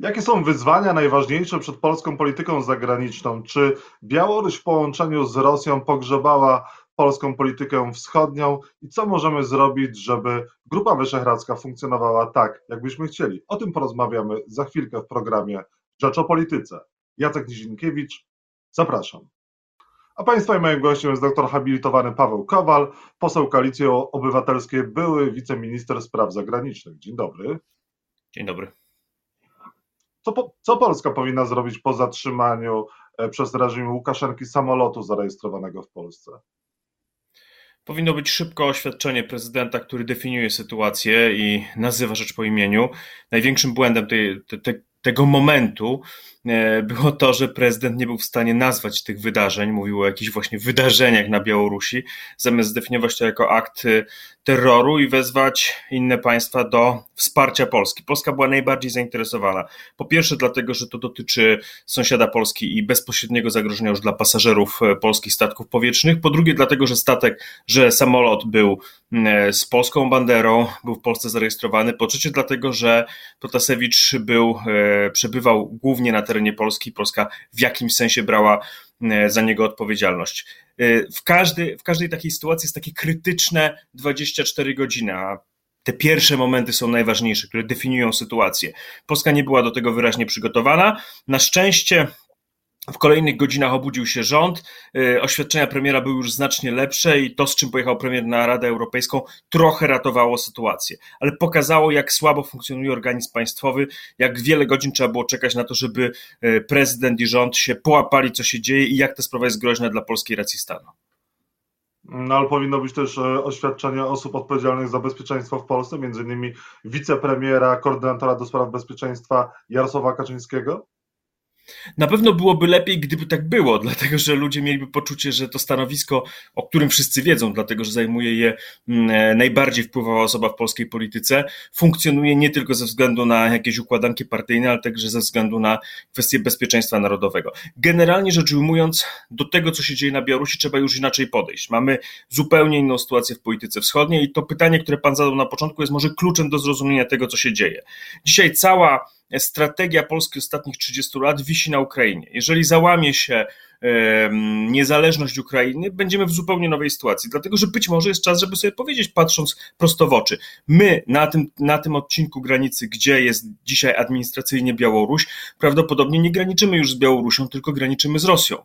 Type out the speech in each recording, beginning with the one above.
Jakie są wyzwania najważniejsze przed polską polityką zagraniczną? Czy Białoruś w połączeniu z Rosją pogrzebała polską politykę wschodnią i co możemy zrobić, żeby Grupa Wyszehradzka funkcjonowała tak, jakbyśmy chcieli? O tym porozmawiamy za chwilkę w programie Rzecz o Polityce. Jacek Nizinkiewicz, zapraszam. A Państwa i moim gościem jest doktor habilitowany Paweł Kowal, poseł Koalicji Obywatelskiej, były wiceminister spraw zagranicznych. Dzień dobry. Dzień dobry. Co, co Polska powinna zrobić po zatrzymaniu e, przez reżim Łukaszenki samolotu zarejestrowanego w Polsce? Powinno być szybko oświadczenie prezydenta, który definiuje sytuację i nazywa rzecz po imieniu. Największym błędem tej, tej, tego momentu e, było to, że prezydent nie był w stanie nazwać tych wydarzeń, mówił o jakichś właśnie wydarzeniach na Białorusi, zamiast zdefiniować to jako akt e, terroru i wezwać inne państwa do wsparcia Polski. Polska była najbardziej zainteresowana. Po pierwsze, dlatego, że to dotyczy sąsiada Polski i bezpośredniego zagrożenia już dla pasażerów e, polskich statków powietrznych. Po drugie, dlatego, że statek, że samolot był z polską banderą, był w Polsce zarejestrowany. Po trzecie, dlatego, że Protasewicz był przebywał głównie na terenie Polski. Polska w jakimś sensie brała e, za niego odpowiedzialność. E, w, każdy, w każdej takiej sytuacji jest takie krytyczne 24 godziny, a te pierwsze momenty są najważniejsze, które definiują sytuację. Polska nie była do tego wyraźnie przygotowana. Na szczęście w kolejnych godzinach obudził się rząd. Y, oświadczenia premiera były już znacznie lepsze i to, z czym pojechał premier na Radę Europejską, trochę ratowało sytuację. Ale pokazało, jak słabo funkcjonuje organizm państwowy, jak wiele godzin trzeba było czekać na to, żeby y, prezydent i rząd się połapali, co się dzieje i jak ta sprawa jest groźna dla polskiej racji stanu. No ale powinno być też e, oświadczenie osób odpowiedzialnych za bezpieczeństwo w Polsce, między innymi wicepremiera, koordynatora do spraw bezpieczeństwa Jarosława Kaczyńskiego? Na pewno byłoby lepiej, gdyby tak było, dlatego że ludzie mieliby poczucie, że to stanowisko, o którym wszyscy wiedzą, dlatego że zajmuje je mm, e, najbardziej wpływowa osoba w polskiej polityce, funkcjonuje nie tylko ze względu na jakieś układanki partyjne, ale także ze względu na kwestie bezpieczeństwa narodowego. Generalnie rzecz ujmując, do tego, co się dzieje na Białorusi, trzeba już inaczej podejść. Mamy zupełnie inną sytuację w polityce wschodniej i to pytanie, które pan zadał na początku, jest może kluczem do zrozumienia tego, co się dzieje. Dzisiaj cała strategia Polski ostatnich 30 lat wisi na Ukrainie. Jeżeli załamie się niezależność Ukrainy, będziemy w zupełnie nowej sytuacji. Dlatego, że być może jest czas, żeby sobie powiedzieć, patrząc prosto w oczy, my na tym, na tym odcinku granicy, gdzie jest dzisiaj administracyjnie Białoruś, prawdopodobnie nie graniczymy już z Białorusią, tylko graniczymy z Rosją.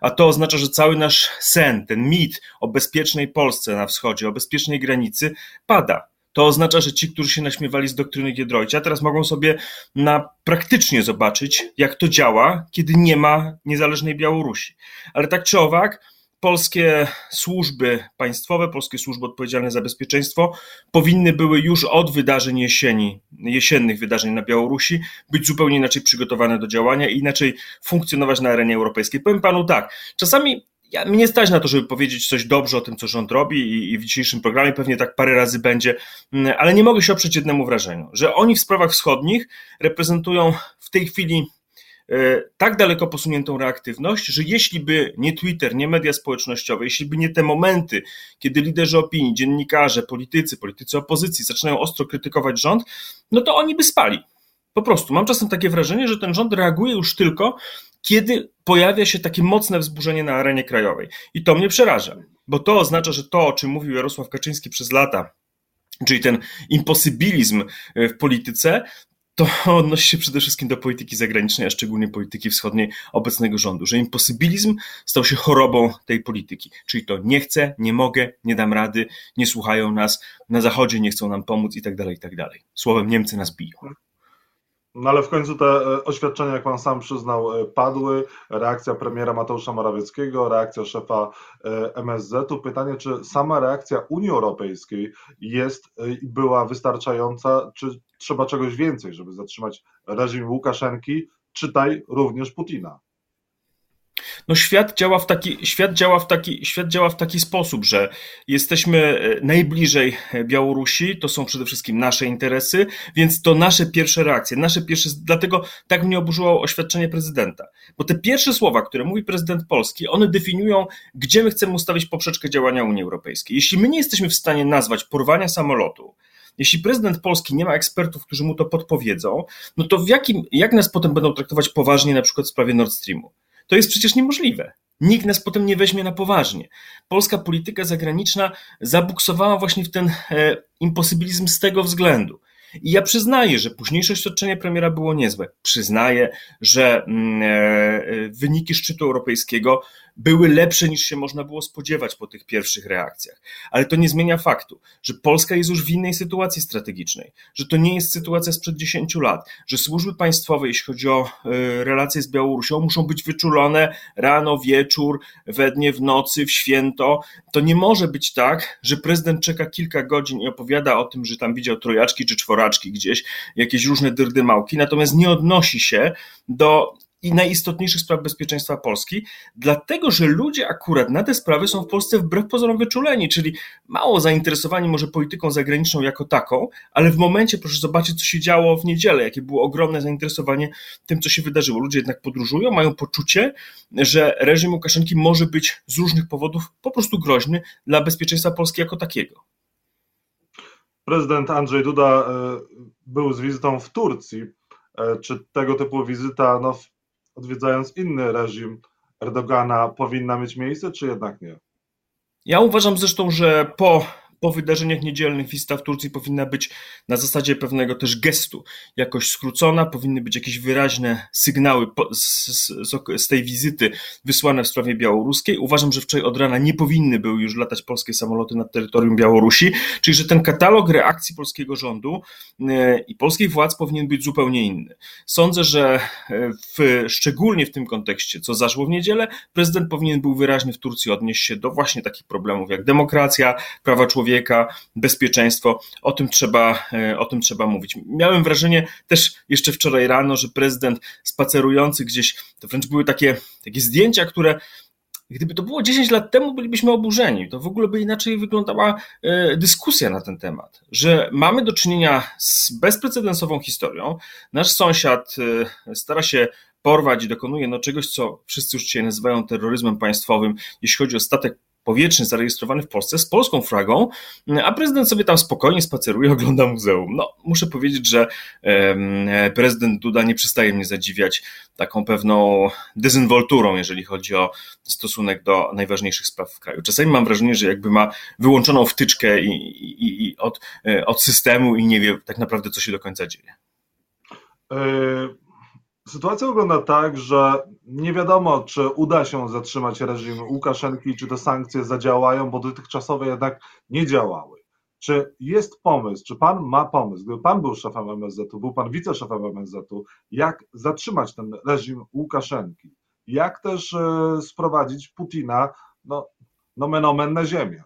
A to oznacza, że cały nasz sen, ten mit o bezpiecznej Polsce na wschodzie, o bezpiecznej granicy pada to oznacza, że ci, którzy się naśmiewali z doktryny Giedroycia, teraz mogą sobie na praktycznie zobaczyć, jak to działa, kiedy nie ma niezależnej Białorusi. Ale tak czy owak, polskie służby państwowe, polskie służby odpowiedzialne za bezpieczeństwo powinny były już od wydarzeń jesieni, jesiennych wydarzeń na Białorusi być zupełnie inaczej przygotowane do działania i inaczej funkcjonować na arenie europejskiej. Powiem panu tak, czasami ja, mnie stać na to, żeby powiedzieć coś dobrze o tym, co rząd robi i, i, w dzisiejszym programie pewnie tak parę razy będzie, mm, ale nie mogę się oprzeć jednemu wrażeniu, że oni w sprawach wschodnich reprezentują w tej chwili e, tak daleko posuniętą reaktywność, że jeśli by nie Twitter, nie media społecznościowe, jeśli by nie te momenty, kiedy liderzy opinii, dziennikarze, politycy, politycy opozycji zaczynają ostro krytykować rząd, no to oni by spali. Po prostu mam czasem takie wrażenie, że ten rząd reaguje już tylko, kiedy pojawia się takie mocne wzburzenie na arenie krajowej. I to mnie przeraża, bo to oznacza, że to, o czym mówił Jarosław Kaczyński przez lata, czyli ten imposybilizm e, w polityce, to odnosi się przede wszystkim do polityki zagranicznej, a szczególnie polityki wschodniej obecnego rządu, że imposybilizm stał się chorobą tej polityki. Czyli to nie chcę, nie mogę, nie dam rady, nie słuchają nas, na zachodzie nie chcą nam pomóc i tak dalej, i tak dalej. Słowem Niemcy nas biją. No ale w końcu te e, oświadczenia, jak pan sam przyznał, e, padły. Reakcja premiera Mateusza Morawieckiego, reakcja szefa e, MSZ-u. Pytanie, czy sama reakcja Unii Europejskiej jest była wystarczająca, czy trzeba czegoś więcej, żeby zatrzymać reżim Łukaszenki, czytaj również Putina? No świat działa w taki, świat działa w taki, świat działa w taki sposób, że jesteśmy e, najbliżej Białorusi, to są przede wszystkim nasze interesy, więc to nasze pierwsze reakcje, nasze pierwsze, dlatego tak mnie oburzyło oświadczenie prezydenta. Bo te pierwsze słowa, które mówi prezydent Polski, one definiują, gdzie my chcemy ustawić poprzeczkę działania Unii Europejskiej. Jeśli my nie jesteśmy w stanie nazwać porwania samolotu, jeśli prezydent Polski nie ma ekspertów, którzy mu to podpowiedzą, no to w jakim, jak nas potem będą traktować poważnie na przykład w sprawie Nord Streamu? To jest przecież niemożliwe. Nikt nas potem nie weźmie na poważnie. Polska polityka zagraniczna zabuksowała właśnie w ten e, imposybilizm z tego względu. I ja przyznaję, że późniejsze oświadczenie premiera było niezłe. Przyznaję, że mm, e, e, wyniki szczytu europejskiego były lepsze niż się można było spodziewać po tych pierwszych reakcjach. Ale to nie zmienia faktu, że Polska jest już w innej sytuacji strategicznej, że to nie jest sytuacja sprzed 10 lat, że służby państwowe, jeśli chodzi o e, relacje z Białorusią, muszą być wyczulone rano, wieczór, we dnie, w nocy, w święto. To nie może być tak, że prezydent czeka kilka godzin i opowiada o tym, że tam widział trojaczki czy czworaczki gdzieś, jakieś różne dyrdymałki, natomiast nie odnosi się do i najistotniejszych spraw bezpieczeństwa Polski, dlatego że ludzie akurat na te sprawy są w Polsce wbrew pozorom wyczuleni, czyli mało zainteresowani może polityką zagraniczną jako taką, ale w momencie, proszę zobaczyć, co się działo w niedzielę, jakie było ogromne zainteresowanie tym, co się wydarzyło. Ludzie jednak podróżują, mają poczucie, że reżim Łukaszenki może być z różnych powodów po prostu groźny dla bezpieczeństwa Polski jako takiego. Prezydent Andrzej Duda e, był z wizytą w Turcji. E, czy tego typu wizyta no, odwiedzając inny reżim Erdogana, powinna mieć miejsce, czy jednak nie? Ja uważam zresztą, że po po wydarzeniach niedzielnych wizyta w Turcji powinna być na zasadzie pewnego też gestu jakoś skrócona, powinny być jakieś wyraźne sygnały z, z, z, tej wizyty wysłane w sprawie białoruskiej. Uważam, że wczoraj od rana nie powinny były już latać polskie samoloty nad terytorium Białorusi, czyli że ten katalog reakcji polskiego rządu e, i polskich władz powinien być zupełnie inny. Sądzę, że e, w, szczególnie w tym kontekście, co zaszło w niedzielę, prezydent powinien był wyraźnie w Turcji odnieść się do właśnie takich problemów jak demokracja, prawa człowieka, człowieka, bezpieczeństwo, o tym trzeba, e, o tym trzeba mówić. Miałem wrażenie też jeszcze wczoraj rano, że prezydent spacerujący gdzieś, to wręcz były takie, takie zdjęcia, które Gdyby to było 10 lat temu, bylibyśmy oburzeni. To w ogóle by inaczej wyglądała e, dyskusja na ten temat, że mamy do czynienia z bezprecedensową historią. Nasz sąsiad e, stara się porwać i dokonuje no czegoś, co wszyscy już dzisiaj nazywają terroryzmem państwowym, jeśli chodzi o statek powietrzny zarejestrowany w Polsce z polską flagą, a prezydent sobie tam spokojnie spaceruje, ogląda muzeum. No, muszę powiedzieć, że prezydent Duda nie przestaje mnie zadziwiać taką pewną dezynwolturą, jeżeli chodzi o stosunek do najważniejszych spraw w kraju. Czasami mam wrażenie, że jakby ma wyłączoną wtyczkę i, i, i od, e, od systemu i nie wie tak naprawdę, co się do końca dzieje. Yy Sytuacja wygląda tak, że nie wiadomo, czy uda się zatrzymać reżim Łukaszenki, czy te sankcje zadziałają, bo dotychczasowe jednak nie działały. Czy jest pomysł, czy pan ma pomysł, gdyby pan był szefem MSZ-u, był pan wiceszefem MSZ-u, jak zatrzymać ten reżim Łukaszenki? Jak też e, sprowadzić Putina, no, nomen omen na ziemię?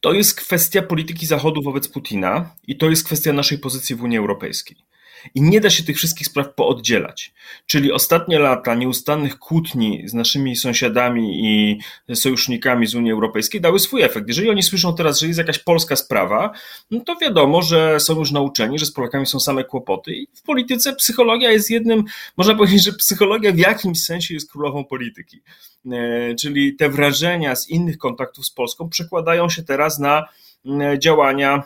To jest kwestia polityki Zachodu wobec Putina i to jest kwestia naszej pozycji w Unii Europejskiej. I nie da się tych wszystkich spraw pooddzielać. Czyli ostatnie lata nieustannych kłótni z naszymi sąsiadami i sojusznikami z Unii Europejskiej dały swój efekt. Jeżeli oni słyszą teraz, że jest jakaś polska sprawa, no to wiadomo, że są już nauczeni, że z Polakami są same kłopoty. I w polityce psychologia jest jednym, można powiedzieć, że psychologia w jakimś sensie jest królową polityki. E, czyli te wrażenia z innych kontaktów z Polską przekładają się teraz na działania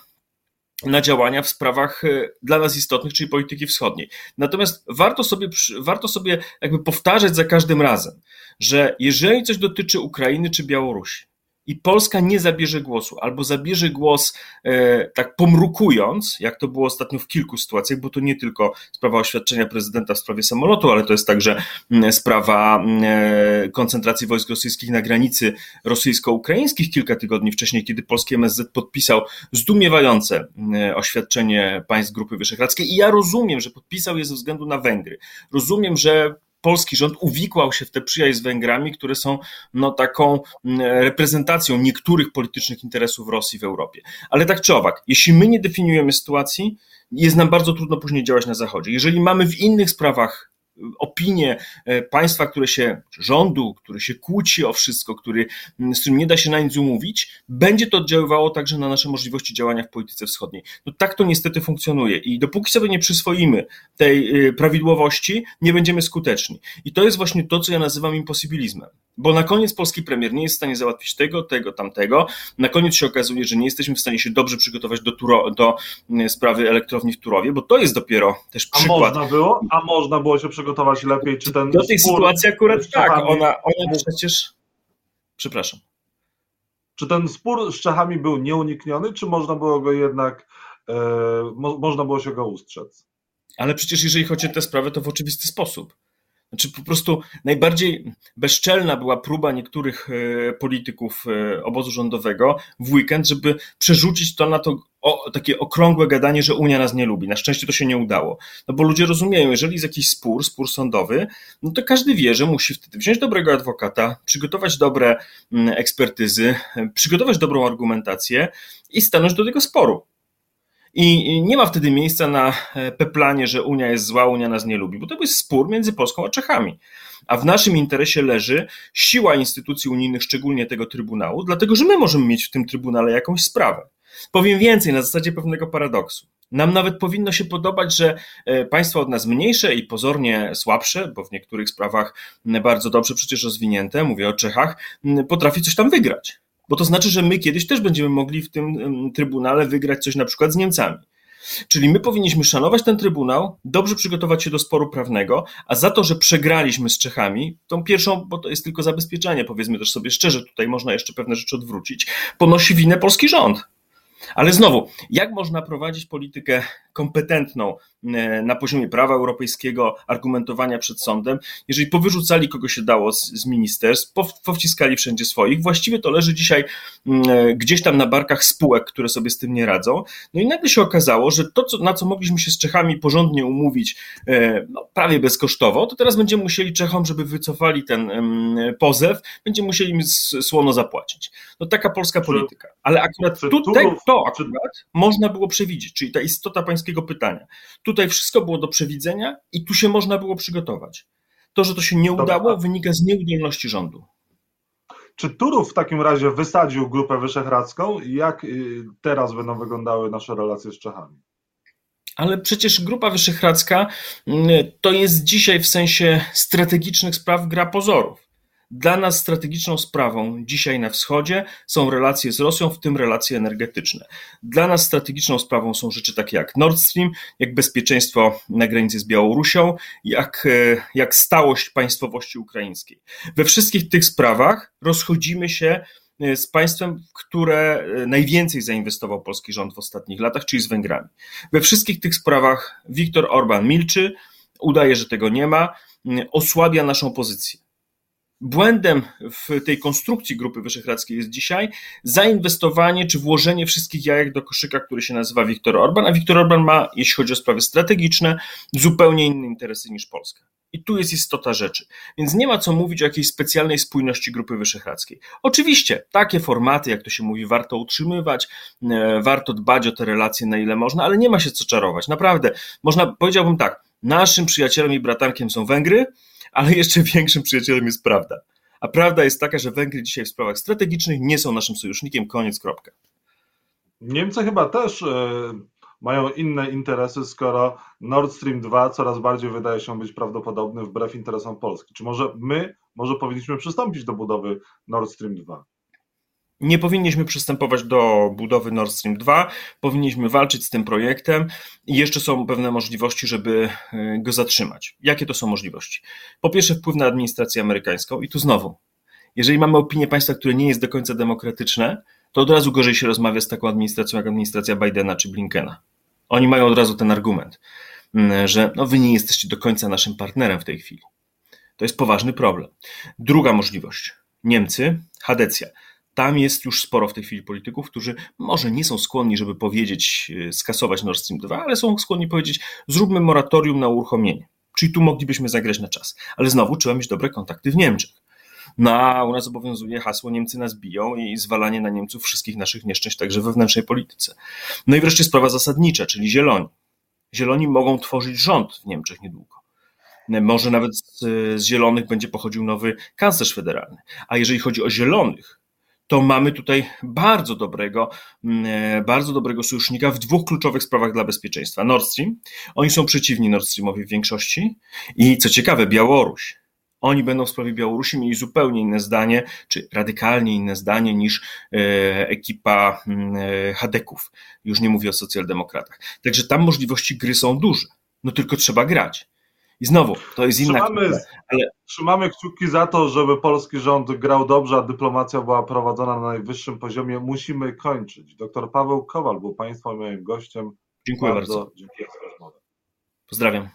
na działania w sprawach e, dla nas istotnych, czyli polityki wschodniej. Natomiast warto sobie, warto sobie jakby powtarzać za każdym razem, że jeżeli coś dotyczy Ukrainy czy Białorusi, i Polska nie zabierze głosu, albo zabierze głos e, tak pomrukując, jak to było ostatnio w kilku sytuacjach, bo to nie tylko sprawa oświadczenia prezydenta w sprawie samolotu, ale to jest także sprawa e, koncentracji wojsk rosyjskich na granicy rosyjsko-ukraińskich kilka tygodni wcześniej, kiedy polski MSZ podpisał zdumiewające mm, oświadczenie państw Grupy Wyszehradzkiej i ja rozumiem, że podpisał je ze względu na Węgry. Rozumiem, że polski rząd uwikłał się w te przyjaźń z Węgrami, które są no, taką mm, reprezentacją niektórych politycznych interesów Rosji w Europie. Ale tak czy owak, jeśli my nie definiujemy sytuacji, jest nam bardzo trudno później działać na Zachodzie. Jeżeli mamy w innych sprawach opinie e, państwa, które się, rządu, który się kłóci o wszystko, który, z którym nie da się na nic umówić, będzie to oddziaływało także na nasze możliwości działania w polityce wschodniej. No tak to niestety funkcjonuje i dopóki sobie nie przyswoimy tej e, prawidłowości, nie będziemy skuteczni. I to jest właśnie to, co ja nazywam imposybilizmem. Bo na koniec polski premier nie jest w stanie załatwić tego, tego, tamtego. Na koniec się okazuje, że nie jesteśmy w stanie się dobrze przygotować do, Turo, do mm, sprawy elektrowni w Turowie, bo to jest dopiero też przykład. A można było? A można było się przygotować lepiej? Czy ten do tej sytuacji akurat tak, ona, ona przecież... Przepraszam. Czy ten spór z Czechami był nieunikniony, czy można było go jednak, e, mo, można było się go ustrzec? Ale przecież jeżeli chodzi o tę sprawę, to w oczywisty sposób. Znaczy po prostu najbardziej bezczelna była próba niektórych e, polityków e, obozu rządowego w weekend, żeby przerzucić to na to o, takie okrągłe gadanie, że Unia nas nie lubi. Na szczęście to się nie udało. No bo ludzie rozumieją, jeżeli jest jakiś spór, spór sądowy, no to każdy wie, że musi wtedy wziąć dobrego adwokata, przygotować dobre mm, ekspertyzy, przygotować dobrą argumentację i stanąć do tego sporu. I nie ma wtedy miejsca na e, peplanie, że Unia jest zła, Unia nas nie lubi, bo to jest spór między Polską a Czechami. A w naszym interesie leży siła instytucji unijnych, szczególnie tego Trybunału, dlatego że my możemy mieć w tym Trybunale jakąś sprawę. Powiem więcej, na zasadzie pewnego paradoksu. Nam nawet powinno się podobać, że e, państwa od nas mniejsze i pozornie słabsze, bo w niektórych sprawach bardzo dobrze przecież rozwinięte, mówię o Czechach, potrafi coś tam wygrać bo to znaczy, że my kiedyś też będziemy mogli w tym trybunale wygrać coś na przykład z Niemcami. Czyli my powinniśmy szanować ten trybunał, dobrze przygotować się do sporu prawnego, a za to, że przegraliśmy z Czechami, tą pierwszą, bo to jest tylko zabezpieczenie, powiedzmy też sobie szczerze, tutaj można jeszcze pewne rzeczy odwrócić, ponosi winę polski rząd. Ale znowu, jak można prowadzić politykę kompetentną e, na poziomie prawa europejskiego, argumentowania przed sądem, jeżeli powyrzucali kogo się dało z, z ministerstw, powciskali wszędzie swoich, właściwie to leży dzisiaj mm, e, gdzieś tam na barkach spółek, które sobie z tym nie radzą. No i nagle się okazało, że to, co, na co mogliśmy się z Czechami porządnie umówić e, no, prawie bezkosztowo, to teraz będziemy musieli Czechom, żeby wycofali ten pozew, będziemy musieli im słono zapłacić. No taka polska polityka. Ale akurat tutaj to akurat można było przewidzieć, czyli ta istota pańskiego pytania. Tutaj wszystko było do przewidzenia i tu się można było przygotować. To, że to się nie udało, wynika z nieudolności rządu. Czy Turów w takim razie wysadził Grupę Wyszehradzką? Jak y, teraz będą wyglądały nasze relacje z Czechami? Ale przecież Grupa Wyszehradzka mm, to jest dzisiaj w sensie strategicznych spraw gra pozorów. Dla nas strategiczną sprawą dzisiaj na wschodzie są relacje z Rosją, w tym relacje energetyczne. Dla nas strategiczną sprawą są rzeczy takie jak Nord Stream, jak bezpieczeństwo na granicy z Białorusią, jak, e, jak stałość państwowości ukraińskiej. We wszystkich tych sprawach rozchodzimy się e, z państwem, które e, najwięcej zainwestował polski rząd w ostatnich latach, czyli z Węgrami. We wszystkich tych sprawach Viktor Orban milczy, udaje, że tego nie ma, osłabia naszą pozycję. Błędem w tej konstrukcji Grupy Wyszehradzkiej jest dzisiaj zainwestowanie czy włożenie wszystkich jajek do koszyka, który się nazywa Viktor Orban, a Viktor Orban ma, jeśli chodzi o sprawy strategiczne, zupełnie inne interesy niż Polska. I tu jest istota rzeczy. Więc nie ma co mówić o jakiejś specjalnej spójności Grupy Wyszehradzkiej. Oczywiście, takie formaty, jak to się mówi, warto utrzymywać, e, warto dbać o te relacje na ile można, ale nie ma się co czarować. Naprawdę, można, powiedziałbym tak, naszym przyjacielem i bratankiem są Węgry, ale jeszcze większym przyjacielem jest prawda. A prawda jest taka, że Węgry dzisiaj w sprawach strategicznych nie są naszym sojusznikiem, koniec, kropka. Niemcy chyba też y, mają inne interesy, skoro Nord Stream 2 coraz bardziej wydaje się być prawdopodobny wbrew interesom Polski. Czy może my, może powinniśmy przystąpić do budowy Nord Stream 2? Nie powinniśmy przystępować do budowy Nord Stream 2, powinniśmy walczyć z tym projektem i jeszcze są pewne możliwości, żeby e, go zatrzymać. Jakie to są możliwości? Po pierwsze, wpływ na administrację amerykańską i tu znowu, jeżeli mamy opinię państwa, które nie jest do końca demokratyczne, to od razu gorzej się rozmawia z taką administracją jak administracja Bidena czy Blinkena. Oni mają od razu ten argument, że no wy nie jesteście do końca naszym partnerem w tej chwili. To jest poważny problem. Druga możliwość. Niemcy, Hadecja. Tam jest już sporo w tej chwili polityków, którzy może nie są skłonni, żeby powiedzieć, e, skasować Nord Stream 2, ale są skłonni powiedzieć, zróbmy moratorium na uruchomienie. Czyli tu moglibyśmy zagrać na czas. Ale znowu trzeba mieć dobre kontakty w Niemczech. No a u nas obowiązuje hasło Niemcy nas biją i zwalanie na Niemców wszystkich naszych nieszczęść, także we wewnętrznej polityce. No i wreszcie sprawa zasadnicza, czyli zieloni. Zieloni mogą tworzyć rząd w Niemczech niedługo. Może nawet z zielonych będzie pochodził nowy kanclerz federalny. A jeżeli chodzi o zielonych, to mamy tutaj bardzo dobrego, mm, e, bardzo dobrego sojusznika w dwóch kluczowych sprawach dla bezpieczeństwa. Nord Stream. Oni są przeciwni Nord Streamowi w większości i co ciekawe, Białoruś. Oni będą w sprawie Białorusi mieli zupełnie inne zdanie, czy radykalnie inne zdanie niż e, ekipa mm, e, Hadeków. Już nie mówię o socjaldemokratach. Także tam możliwości gry są duże. No tylko trzeba grać. I znowu, to jest inna trzymamy, kwestia, ale... trzymamy kciuki za to, żeby polski rząd grał dobrze, a dyplomacja była prowadzona na najwyższym poziomie. Musimy kończyć. Doktor Paweł Kowal był Państwa moim gościem. Dziękuję bardzo. bardzo. Dziękuję za rozmowę. Pozdrawiam.